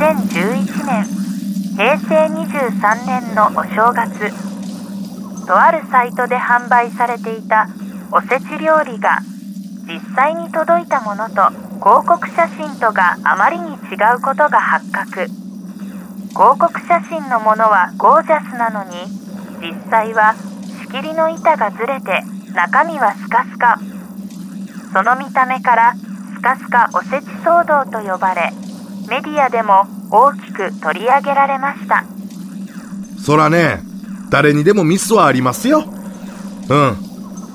2011年平成23年のお正月。とあるサイトで販売されていたおせち料理が実際に届いたものと広告写真とがあまりに違うことが発覚。広告写真のものはゴージャスなのに実際は仕切りの板がずれて中身はスカスカ。その見た目からスカスカおせち騒動と呼ばれメディアでも大きく取り上げられました。そらね誰にでもミスはありますよ。うん。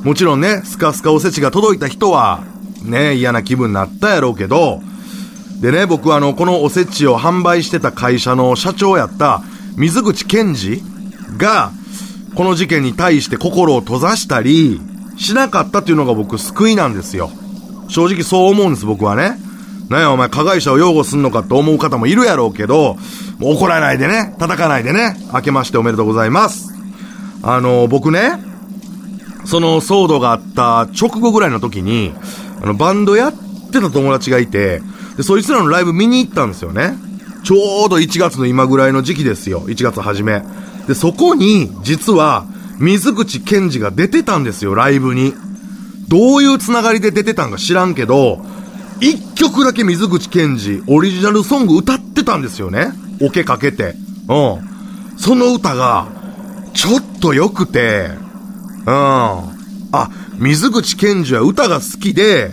もちろんねスカスカおせちが届いた人はね嫌な気分になったやろうけど。でね僕あのこのおせちを販売してた会社の社長やった水口健二がこの事件に対して心を閉ざしたりしなかったっていうのが僕救いなんですよ。正直そう思うんです僕はね。なんやお前加害者を擁護すんのかと思う方もいるやろうけど、もう怒らないでね、叩かないでね、明けましておめでとうございます。あの、僕ね、その騒動があった直後ぐらいの時に、あの、バンドやってた友達がいて、で、そいつらのライブ見に行ったんですよね。ちょうど1月の今ぐらいの時期ですよ。1月初め。で、そこに、実は、水口健二が出てたんですよ、ライブに。どういうつながりで出てたんか知らんけど、一曲だけ水口健二、オリジナルソング歌ってたんですよね。オケかけて。うん。その歌が、ちょっと良くて、うん。あ、水口健二は歌が好きで、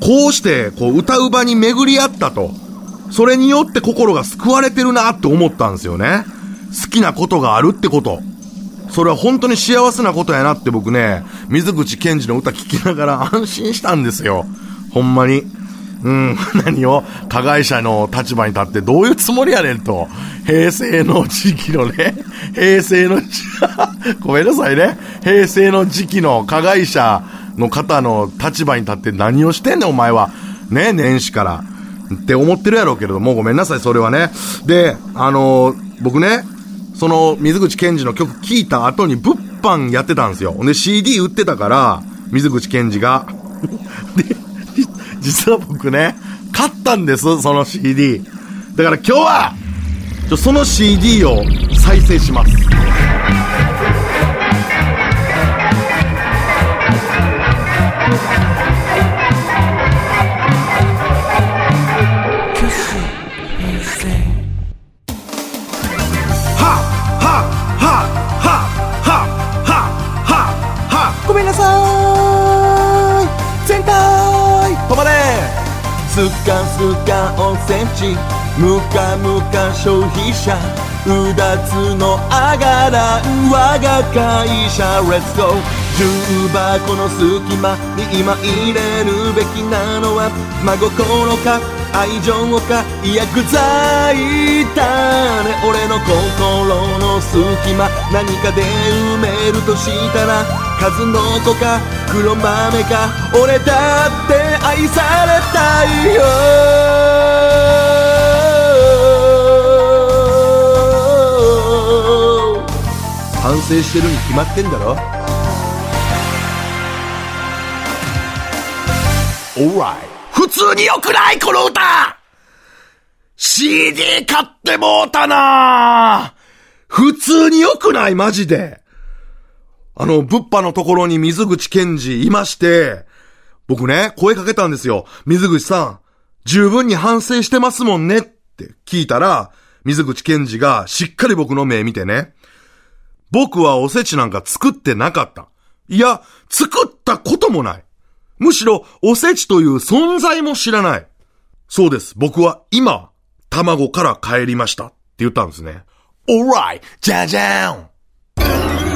こうして、こう、歌う場に巡り合ったと。それによって心が救われてるなって思ったんですよね。好きなことがあるってこと。それは本当に幸せなことやなって僕ね、水口健二の歌聴きながら安心したんですよ。ほんまに。うん、何を加害者の立場に立ってどういうつもりやねんと。平成の時期のね、平成の、ごめんなさいね。平成の時期の加害者の方の立場に立って何をしてんねんお前は。ね、年始から。って思ってるやろうけれども、ごめんなさい、それはね。で、あのー、僕ね、その水口健二の曲聴いた後に物販やってたんですよ。で、CD 売ってたから、水口健二が。実は僕ね、買ったんです、その CD。だから今日は、ちょその CD を再生します。スカスカおせちムカムカ消費者うだつのあがらう我が会社 Let's go 重箱の隙間に今入れるべきなのは真心か愛情かいや具材だね俺の心の隙間何かで埋めるとしたら数の子か黒豆か俺だって愛されたいよ反省してるに決まってんだろ？Alright 普通に良くないこの歌 !CD 買ってもうたな普通に良くないマジで。あの、物販のところに水口健二いまして、僕ね、声かけたんですよ。水口さん、十分に反省してますもんねって聞いたら、水口健二がしっかり僕の目見てね、僕はおせちなんか作ってなかった。いや、作ったこともない。むしろ、おせちという存在も知らない。そうです。僕は今、卵から帰りましたって言ったんですね。alright! じゃじゃーん